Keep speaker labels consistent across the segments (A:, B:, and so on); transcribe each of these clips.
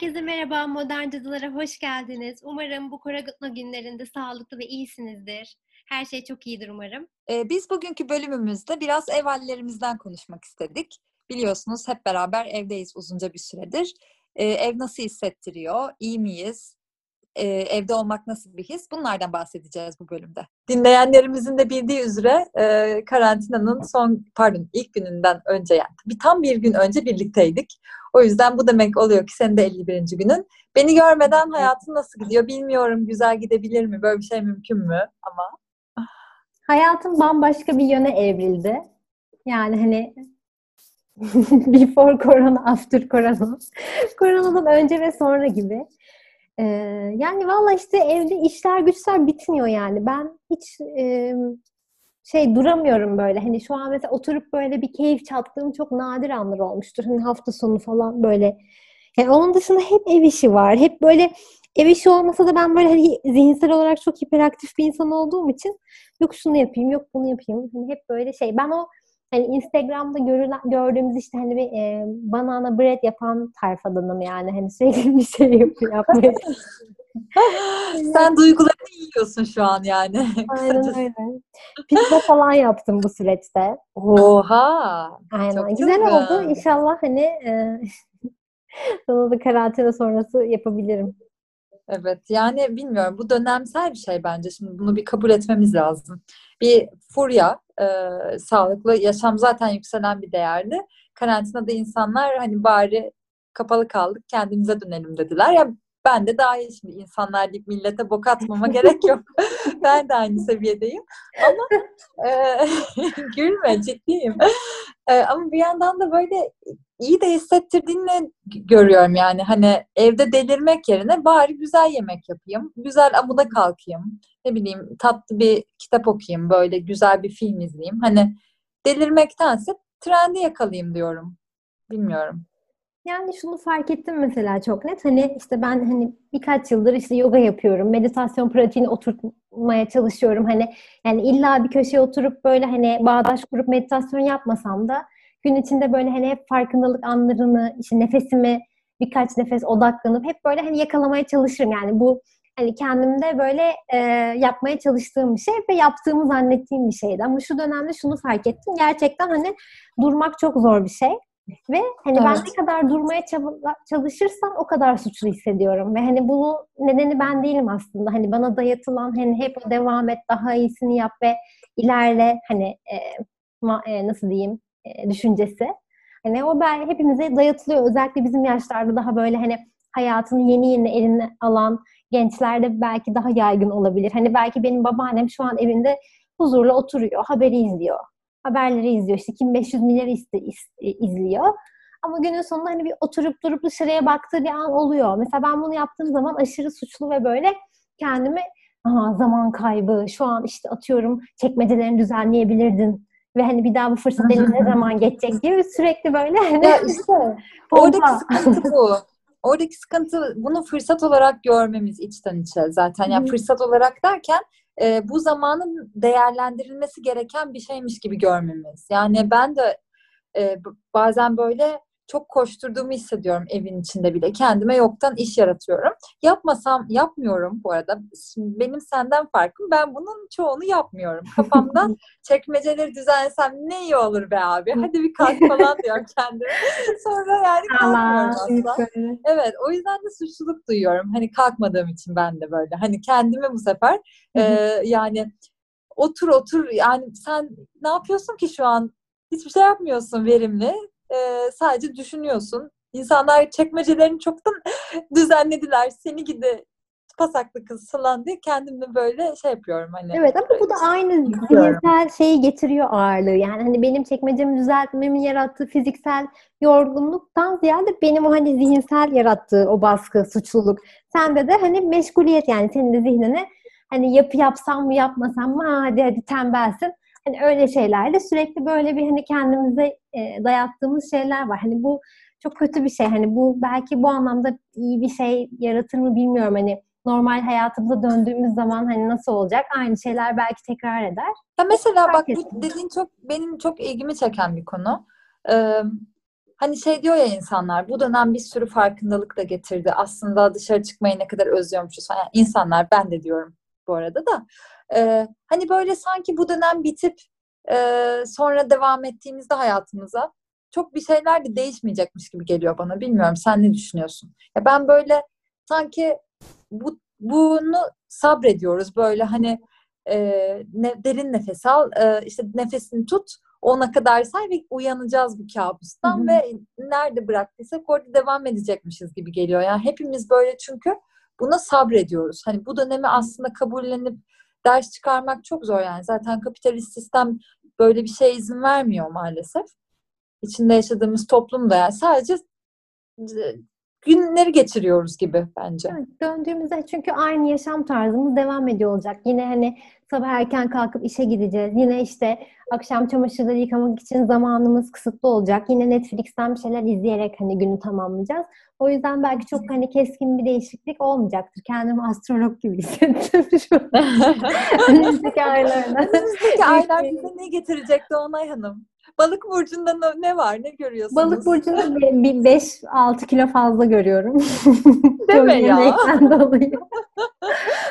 A: Herkese merhaba, Modern Cadılara hoş geldiniz. Umarım bu korona günlerinde sağlıklı ve iyisinizdir. Her şey çok iyidir umarım.
B: Ee, biz bugünkü bölümümüzde biraz ev hallerimizden konuşmak istedik. Biliyorsunuz hep beraber evdeyiz uzunca bir süredir. Ee, ev nasıl hissettiriyor? İyi miyiz? Ee, evde olmak nasıl bir his? Bunlardan bahsedeceğiz bu bölümde. Dinleyenlerimizin de bildiği üzere e, karantinanın son, pardon ilk gününden önce yani bir tam bir gün önce birlikteydik. O yüzden bu demek oluyor ki senin de 51. günün. Beni görmeden hayatın nasıl gidiyor bilmiyorum. Güzel gidebilir mi? Böyle bir şey mümkün mü? Ama
C: hayatım bambaşka bir yöne evrildi. Yani hani before corona, after corona. Koronadan önce ve sonra gibi. Ee, yani valla işte evde işler güçler bitmiyor yani. Ben hiç e, şey duramıyorum böyle. Hani şu an mesela oturup böyle bir keyif çattığım çok nadir anlar olmuştur. Hani hafta sonu falan böyle. Yani onun dışında hep ev işi var. Hep böyle ev işi olmasa da ben böyle hani zihinsel olarak çok hiperaktif bir insan olduğum için yok şunu yapayım, yok bunu yapayım. Hani hep böyle şey. Ben o hani Instagram'da görülen, gördüğümüz işte hani bir e, banana bread yapan tayfadanım yani. Hani sürekli bir şey yapmaya
B: Sen duygularını yiyorsun şu an yani.
C: Aynen öyle. Pizza falan yaptım bu süreçte.
B: Oha!
C: Aynen.
B: Çok
C: Güzel
B: güzel.
C: oldu. İnşallah hani e, sana da karantina sonrası yapabilirim.
B: Evet yani bilmiyorum bu dönemsel bir şey bence. Şimdi bunu bir kabul etmemiz lazım. Bir furya, e, sağlıklı yaşam zaten yükselen bir değerdi. Karantinada insanlar hani bari kapalı kaldık kendimize dönelim dediler. Ya ben de dahil şimdi insanlar deyip millete bok atmama gerek yok. ben de aynı seviyedeyim. Ama e, gülme ciddiyim. E, ama bir yandan da böyle iyi de hissettirdiğini görüyorum yani. Hani evde delirmek yerine bari güzel yemek yapayım. Güzel amuda kalkayım. Ne bileyim tatlı bir kitap okuyayım. Böyle güzel bir film izleyeyim. Hani delirmektense trendi yakalayayım diyorum. Bilmiyorum.
C: Yani şunu fark ettim mesela çok net. Hani işte ben hani birkaç yıldır işte yoga yapıyorum. Meditasyon pratiğini oturtmaya çalışıyorum. Hani yani illa bir köşeye oturup böyle hani bağdaş kurup meditasyon yapmasam da gün içinde böyle hani hep farkındalık anlarını, işte nefesimi birkaç nefes odaklanıp hep böyle hani yakalamaya çalışırım. Yani bu hani kendimde böyle e, yapmaya çalıştığım bir şey ve yaptığımı zannettiğim bir şeydi. Ama şu dönemde şunu fark ettim. Gerçekten hani durmak çok zor bir şey. Ve hani ben
B: Evet.
C: ne kadar durmaya çalışırsam o kadar suçlu hissediyorum. Ve hani bunun nedeni ben değilim aslında. Hani bana dayatılan hani hep o devam et, daha iyisini yap ve ilerle hani e, ma- e, nasıl diyeyim e, düşüncesi. Hani o ben hepimize dayatılıyor. Özellikle bizim yaşlarda daha böyle hani hayatını yeni yeni eline alan gençlerde belki daha yaygın olabilir. Hani belki benim babaannem şu an evinde huzurla oturuyor, haberi izliyor. Haberleri izliyor. İşte kim 500 milyar is- izliyor. Ama günün sonunda hani bir oturup durup dışarıya baktığı bir an oluyor. Mesela ben bunu yaptığım zaman aşırı suçlu ve böyle kendimi Aha, zaman kaybı, şu an işte atıyorum çekmecelerini düzenleyebilirdin ve hani bir daha bu fırsat eline ne zaman geçecek gibi sürekli böyle hani
B: Ya işte oradaki sıkıntı bu. Oradaki sıkıntı bunu fırsat olarak görmemiz içten içe zaten. Yani fırsat olarak derken e, bu zamanın değerlendirilmesi gereken bir şeymiş gibi görmemiz. Yani ben de e, bazen böyle çok koşturduğumu hissediyorum evin içinde bile. Kendime yoktan iş yaratıyorum. Yapmasam yapmıyorum bu arada. Şimdi benim senden farkım ben bunun çoğunu yapmıyorum. Kafamda çekmeceleri düzensem ne iyi olur be abi. Hadi bir kalk falan diyorum kendime. Sonra yani kalkmıyorum asla. Evet, o yüzden de suçluluk duyuyorum. Hani kalkmadığım için ben de böyle. Hani kendime bu sefer e, yani otur otur yani sen ne yapıyorsun ki şu an? Hiçbir şey yapmıyorsun verimli. E, sadece düşünüyorsun. İnsanlar çekmecelerini çoktan düzenlediler. Seni gidi pasaklı kız falan diye kendimle böyle şey yapıyorum hani.
C: Evet ama bu da aynı zihinsel şeyi getiriyor ağırlığı. Yani hani benim çekmecemi düzeltmemin yarattığı fiziksel yorgunluktan ziyade benim o hani zihinsel yarattığı o baskı, suçluluk. Sende de hani meşguliyet yani senin de zihnine hani yapı yapsam mı yapmasam mı ha, hadi hadi tembelsin. Hani öyle şeylerle sürekli böyle bir hani kendimize e, dayattığımız şeyler var. Hani bu çok kötü bir şey. Hani bu belki bu anlamda iyi bir şey yaratır mı bilmiyorum. Hani normal hayatımıza döndüğümüz zaman hani nasıl olacak? Aynı şeyler belki tekrar eder.
B: Ya mesela bak
C: ettim.
B: bu dediğin çok benim çok ilgimi çeken bir konu. Ee, hani şey diyor ya insanlar bu dönem bir sürü farkındalık da getirdi. Aslında dışarı çıkmayı ne kadar özlüyormuşuz. Yani insanlar ben de diyorum bu arada da. E, hani böyle sanki bu dönem bitip e, sonra devam ettiğimizde hayatımıza çok bir şeyler de değişmeyecekmiş gibi geliyor bana. Bilmiyorum sen ne düşünüyorsun? Ya ben böyle sanki bu bunu sabrediyoruz böyle hani e, ne, derin nefes al e, işte nefesini tut ona kadar say ve uyanacağız bu kabustan Hı-hı. ve nerede bıraktıysak orada devam edecekmişiz gibi geliyor. Yani hepimiz böyle çünkü buna sabrediyoruz. Hani bu dönemi aslında kabullenip ders çıkarmak çok zor yani. Zaten kapitalist sistem böyle bir şey izin vermiyor maalesef. İçinde yaşadığımız toplumda yani sadece günleri geçiriyoruz gibi bence.
C: Evet, döndüğümüzde çünkü aynı yaşam tarzımız devam ediyor olacak. Yine hani sabah erken kalkıp işe gideceğiz. Yine işte akşam çamaşırları yıkamak için zamanımız kısıtlı olacak. Yine Netflix'ten bir şeyler izleyerek hani günü tamamlayacağız. O yüzden belki çok hani keskin bir değişiklik olmayacaktır. Kendimi astrolog gibi hissettim şu an. Önümüzdeki aylarda.
B: Önümüzdeki aylar bize ne getirecek Doğanay Hanım? Balık burcunda ne var? Ne görüyorsunuz?
C: Balık burcunda bir 5-6 kilo fazla görüyorum.
B: Deme ya.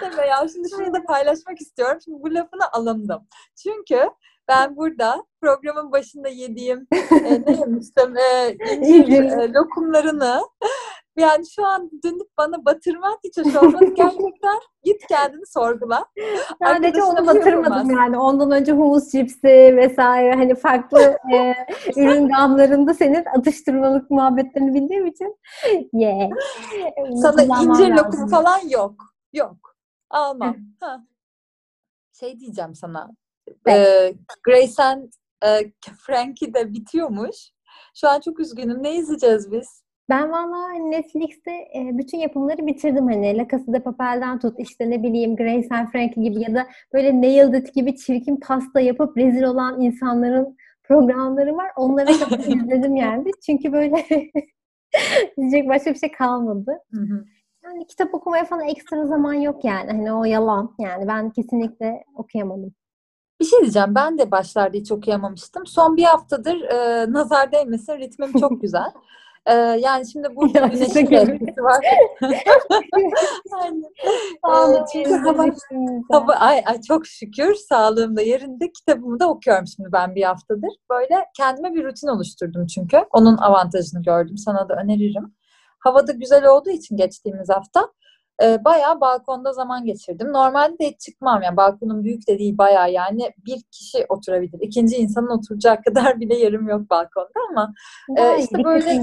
B: Deme ya. Şimdi şunu da paylaşmak istiyorum. Şimdi bu lafını alındım. Çünkü ben burada programın başında yediğim e, ne yemiştim? E, incir e, lokumlarını yani şu an dönüp bana batırmak hiç hoş olmadı. Gerçekten git kendini sorgula.
C: Sadece onu batırmadım yani. Ondan önce humus cipsi vesaire hani farklı e, ürün gamlarında senin atıştırmalık muhabbetlerini bildiğim için yeah.
B: Sana incir lokum falan yok. Yok. Almam. ha. Şey diyeceğim sana. Evet. Ee, Grace and e, Frankie de bitiyormuş. Şu an çok üzgünüm. Ne izleyeceğiz biz?
C: Ben valla Netflix'te e, bütün yapımları bitirdim hani La Casa de Papel'den tut işte ne bileyim Grace and Frankie gibi ya da böyle Nailed It gibi çirkin pasta yapıp rezil olan insanların programları var. Onları da izledim yani. Çünkü böyle diyecek başka bir şey kalmadı. Yani kitap okumaya falan ekstra zaman yok yani. Hani o yalan. Yani ben kesinlikle okuyamadım.
B: Bir şey diyeceğim. Ben de başlarda hiç okuyamamıştım. Son bir haftadır e, nazar değmesin ritmim çok güzel. Ee, yani şimdi burada güneşin etkisi var. yani, ee, ay, ay, çok şükür sağlığım da yerinde. Kitabımı da okuyorum şimdi ben bir haftadır. Böyle kendime bir rutin oluşturdum çünkü. Onun avantajını gördüm. Sana da öneririm. Havada güzel olduğu için geçtiğimiz hafta e, bayağı balkonda zaman geçirdim. Normalde de hiç çıkmam yani balkonun büyük de değil bayağı yani bir kişi oturabilir. İkinci insanın oturacağı kadar bile yerim yok balkonda ama
C: e, işte böyle.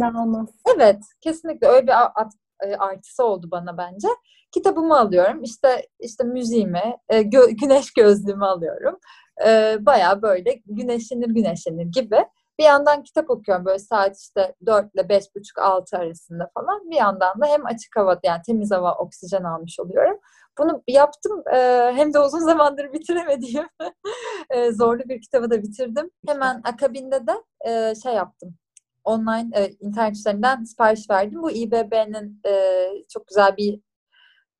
B: Evet kesinlikle öyle bir at, artısı oldu bana bence. Kitabımı alıyorum işte işte müziğimi gö, güneş gözlüğümü alıyorum. E, bayağı böyle güneşlenir güneşlenir gibi. Bir yandan kitap okuyorum böyle saat işte 4 ile 5.30-6 arasında falan. Bir yandan da hem açık hava yani temiz hava oksijen almış oluyorum. Bunu yaptım e, hem de uzun zamandır bitiremediğim e, zorlu bir kitabı da bitirdim. Hemen akabinde de e, şey yaptım online e, internet üzerinden sipariş verdim. Bu İBB'nin e, çok güzel bir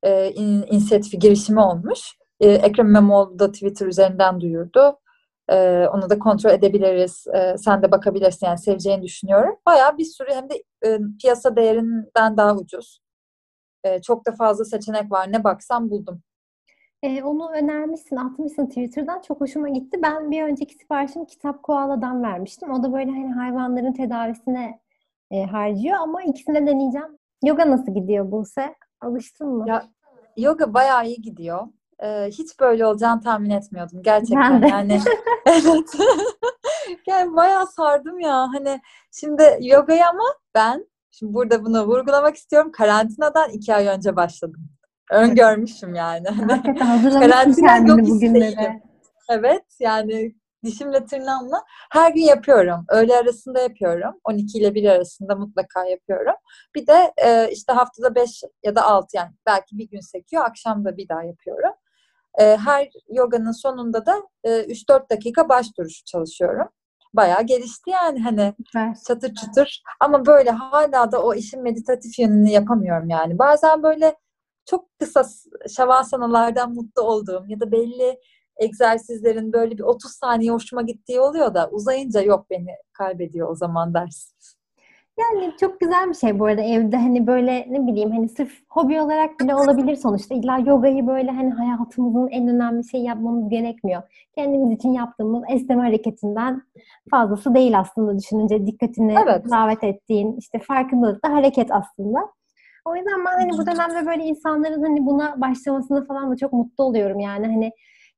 B: e, in, inisiyatifi girişimi olmuş. E, Ekrem İmamoğlu da Twitter üzerinden duyurdu. Ee, onu da kontrol edebiliriz. Ee, sen de bakabilirsin yani seveceğini düşünüyorum. Bayağı bir sürü hem de e, piyasa değerinden daha ucuz. E, çok da fazla seçenek var. Ne baksam buldum.
C: E, onu önermişsin, atmışsın Twitter'dan. Çok hoşuma gitti. Ben bir önceki siparişimi Kitap Koala'dan vermiştim. O da böyle hani hayvanların tedavisine e, harcıyor ama ikisini deneyeceğim. Yoga nasıl gidiyor Buse? Alıştın mı?
B: Ya, yoga bayağı iyi gidiyor e, hiç böyle olacağını tahmin etmiyordum gerçekten yani evet yani bayağı sardım ya hani şimdi yogaya ama ben şimdi burada bunu vurgulamak istiyorum karantinadan iki ay önce başladım öngörmüşüm yani
C: karantina yok bugünlere
B: evet yani dişimle tırnağımla her gün yapıyorum. Öğle arasında yapıyorum. 12 ile 1 arasında mutlaka yapıyorum. Bir de e, işte haftada 5 ya da 6 yani belki bir gün sekiyor. Akşam da bir daha yapıyorum. E, her yoganın sonunda da e, 3-4 dakika baş duruşu çalışıyorum. Bayağı gelişti yani hani Süper. çatır çatır. Ama böyle hala da o işin meditatif yönünü yapamıyorum yani. Bazen böyle çok kısa şavasanalardan mutlu olduğum ya da belli egzersizlerin böyle bir 30 saniye hoşuma gittiği oluyor da uzayınca yok beni kaybediyor o zaman ders.
C: Yani çok güzel bir şey bu arada evde hani böyle ne bileyim hani sırf hobi olarak bile olabilir sonuçta. İlla yogayı böyle hani hayatımızın en önemli şey yapmamız gerekmiyor. Kendimiz için yaptığımız esneme hareketinden fazlası değil aslında düşününce dikkatini
B: Evet.
C: davet ettiğin işte farkındalıkta hareket aslında. O yüzden ben hani bu dönemde böyle insanların hani buna başlamasını falan da çok mutlu oluyorum yani hani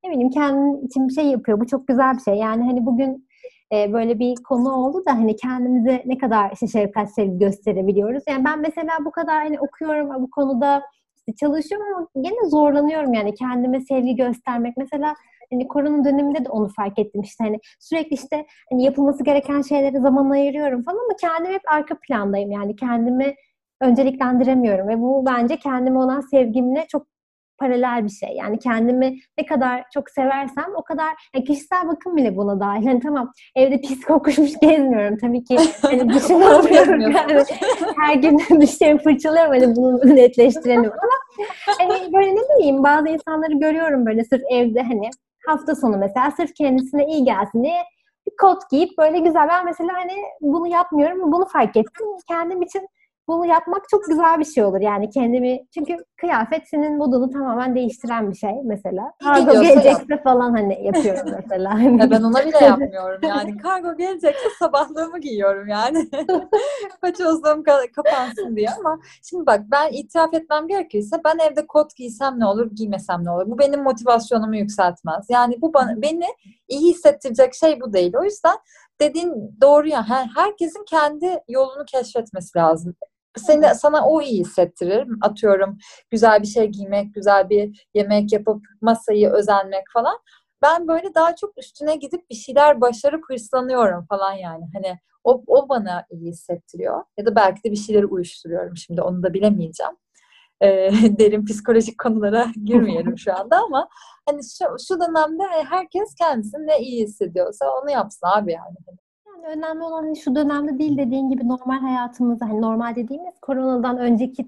C: ne bileyim kendin için bir şey yapıyor. Bu çok güzel bir şey. Yani hani bugün e, böyle bir konu oldu da hani kendimize ne kadar işte şefkat sevgi gösterebiliyoruz. Yani ben mesela bu kadar hani okuyorum bu konuda işte çalışıyorum ama gene zorlanıyorum yani kendime sevgi göstermek. Mesela hani korona döneminde de onu fark ettim işte hani sürekli işte hani yapılması gereken şeylere zaman ayırıyorum falan ama kendim hep arka plandayım yani kendimi önceliklendiremiyorum ve bu bence kendime olan sevgimle çok paralel bir şey. Yani kendimi ne kadar çok seversem o kadar yani kişisel bakım bile buna dahil. Yani tamam evde pis kokuşmuş gezmiyorum tabii ki. Hani dışına alıyorum yani. Her gün dişlerimi fırçalıyorum hani bunu netleştirelim ama hani böyle ne bileyim bazı insanları görüyorum böyle sırf evde hani hafta sonu mesela sırf kendisine iyi gelsin diye bir kot giyip böyle güzel. Ben mesela hani bunu yapmıyorum bunu fark ettim. Kendim için bunu yapmak çok güzel bir şey olur. Yani kendimi çünkü kıyafet senin modunu tamamen değiştiren bir şey mesela. Kargo gelecekse falan hani yapıyorum mesela.
B: Ya ben ona bile yapmıyorum yani. Kargo gelecekse sabahlığımı giyiyorum yani. Paçozluğum ka- kapansın diye ama şimdi bak ben itiraf etmem gerekirse ben evde kot giysem ne olur, giymesem ne olur? Bu benim motivasyonumu yükseltmez. Yani bu bana, beni iyi hissettirecek şey bu değil. O yüzden dediğin doğru ya. Her, herkesin kendi yolunu keşfetmesi lazım. Seni, sana o iyi hissettirir. Atıyorum güzel bir şey giymek, güzel bir yemek yapıp masayı özenmek falan. Ben böyle daha çok üstüne gidip bir şeyler başarıp hırslanıyorum falan yani. Hani o, o bana iyi hissettiriyor. Ya da belki de bir şeyleri uyuşturuyorum şimdi onu da bilemeyeceğim. Ee, derin psikolojik konulara girmeyelim şu anda ama hani şu, şu dönemde herkes kendisini ne iyi hissediyorsa onu yapsın abi yani.
C: Önemli olan hani şu dönemde değil dediğin gibi normal hayatımıza hani normal dediğimiz koronadan önceki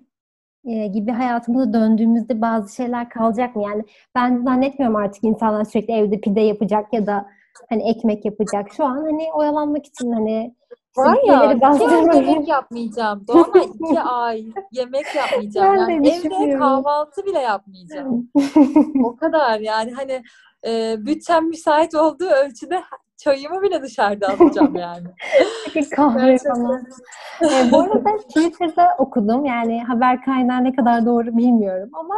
C: e, gibi hayatımıza döndüğümüzde bazı şeyler kalacak mı? Yani ben zannetmiyorum artık insanlar sürekli evde pide yapacak ya da hani ekmek yapacak. Şu an hani oyalanmak için hani
B: Var ya iki ay yemek yapmayacağım. Dolma iki ay yemek yapmayacağım.
C: Ben
B: Yani evde kahvaltı bile yapmayacağım. O kadar yani hani e, bütçem müsait olduğu ölçüde çayımı bile dışarıda alacağım yani.
C: Peki kahve falan. E, bu arada Twitter'da okudum. Yani haber kaynağı ne kadar doğru bilmiyorum ama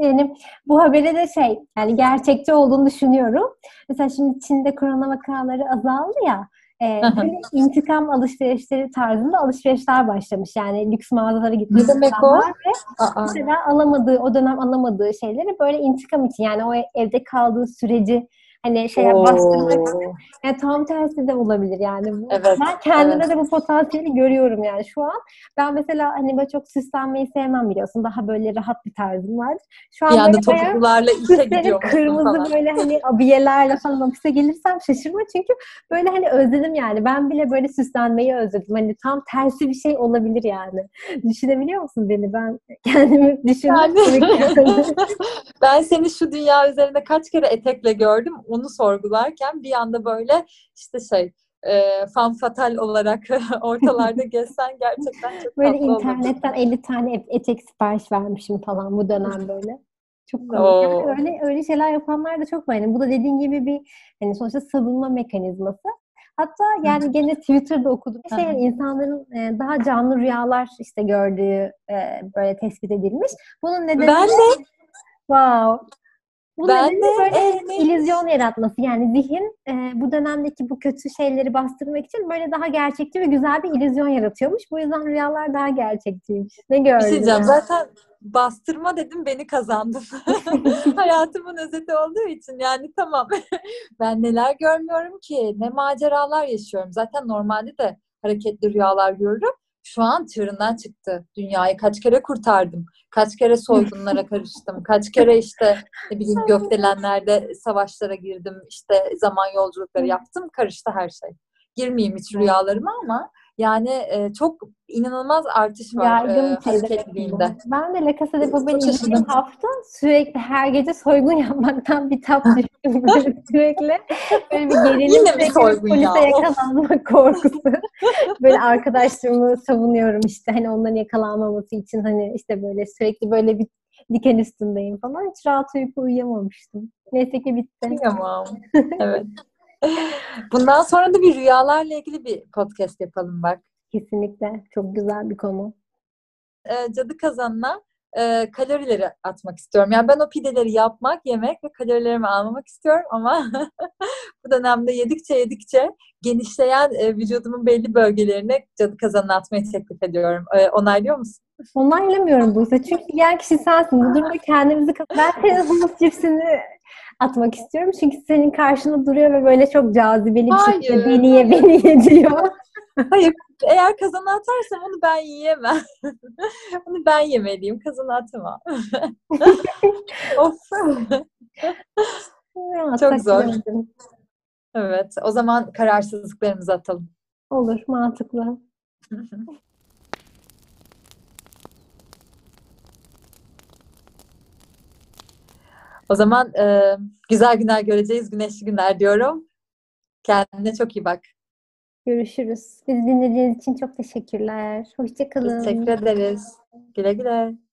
C: yani bu habere de şey yani gerçekçi olduğunu düşünüyorum. Mesela şimdi Çin'de korona vakaları azaldı ya. E, böyle intikam alışverişleri tarzında alışverişler başlamış. Yani lüks mağazalara gitmiş
B: Ne demek o?
C: ve
B: Aa,
C: mesela alamadığı, o dönem alamadığı şeyleri böyle intikam için yani o evde kaldığı süreci hani şey bastırmak
B: oo.
C: yani tam tersi de olabilir yani. Bu-
B: Evet,
C: Ben kendimde
B: evet.
C: de bu potansiyeli görüyorum yani şu an. Ben mesela hani böyle çok süslenmeyi sevmem biliyorsun. Daha böyle rahat bir tarzım var. Şu an
B: anda
C: böyle
B: topuklularla işe gidiyormuşsun
C: kırmızı
B: falan.
C: böyle hani abiyelerle falan ofise gelirsem şaşırma çünkü böyle hani özledim yani. Ben bile böyle süslenmeyi özledim. Hani tam tersi bir şey olabilir yani. Düşünebiliyor musun beni? Ben kendimi düşündüm.
B: Yani ben seni şu dünya üzerinde kaç kere etekle gördüm onu sorgularken bir anda böyle işte şey e, fan fatal olarak ortalarda gezsen gerçekten çok
C: Böyle
B: tatlı olurdu.
C: internetten 50 tane et- etek sipariş vermişim falan bu dönem böyle. Çok komik.
B: Oo.
C: Yani öyle öyle şeyler yapanlar da çok var. Yani bu da dediğin gibi bir hani sonuçta savunma mekanizması. Hatta yani gene Twitter'da okudum. Şey, yani insanların daha canlı rüyalar işte gördüğü böyle tespit edilmiş. Bunun nedeni
B: Ben de
C: wow. Bunun
B: ben de
C: böyle
B: e, ne-
C: illüzyon yaratması. Yani zihin e, bu dönemdeki bu kötü şeyleri bastırmak için böyle daha gerçekçi ve güzel bir illüzyon yaratıyormuş. Bu yüzden rüyalar daha gerçekçiymiş. Ne
B: bir
C: gördün?
B: şey diyeceğim. Zaten bastırma dedim beni kazandın. Hayatımın özeti olduğu için yani tamam. ben neler görmüyorum ki ne maceralar yaşıyorum. Zaten normalde de hareketli rüyalar görürüm. Şu an çığırından çıktı. Dünyayı kaç kere kurtardım. Kaç kere soygunlara karıştım. Kaç kere işte ne bileyim gökdelenlerde savaşlara girdim. İşte zaman yolculukları yaptım. Karıştı her şey. girmeyeyim hiç rüyalarıma ama yani e, çok inanılmaz artış var
C: Yaygın
B: e,
C: bir de
B: hareketliliğinde.
C: Ben de La Casa de Papel'i
B: Çok
C: izlediğim
B: şaşırdım.
C: hafta sürekli her gece soygun yapmaktan bitap düştüm. Böyle sürekli böyle bir gerilim,
B: Yine
C: bir
B: soygun ya?
C: polise
B: Of.
C: yakalanma korkusu. böyle arkadaşlarımı savunuyorum işte hani onların yakalanmaması için hani işte böyle sürekli böyle bir diken üstündeyim falan. Hiç rahat uyku uyuyamamıştım. Neyse ki bitti.
B: Tamam. Evet. Bundan sonra da bir rüyalarla ilgili bir podcast yapalım bak.
C: Kesinlikle. Çok güzel bir konu.
B: e, cadı kazanına e, kalorileri atmak istiyorum. Yani ben o pideleri yapmak, yemek ve kalorilerimi almamak istiyorum ama bu dönemde yedikçe yedikçe genişleyen e, vücudumun belli bölgelerine cadı kazanına atmayı teklif ediyorum. E, onaylıyor musun?
C: Onaylamıyorum Buse. Çünkü diğer kişi sensin. Bu durumda kendimizi... Ben senin humus cipsini atmak istiyorum. Çünkü senin karşında duruyor ve böyle çok cazibeli bir şekilde
B: Hayır,
C: beni ye, beni ye diyor.
B: Hayır, eğer kazana atarsam onu ben yiyemem. onu ben yemeliyim, kazana atamam. of.
C: Atsak
B: zor. Evet, o zaman kararsızlıklarımızı atalım.
C: Olur, mantıklı.
B: O zaman e, güzel günler göreceğiz, güneşli günler diyorum. Kendine çok iyi bak.
C: Görüşürüz. Bizi dinlediğiniz için çok teşekkürler. Hoşçakalın.
B: Teşekkür ederiz. Güle güle.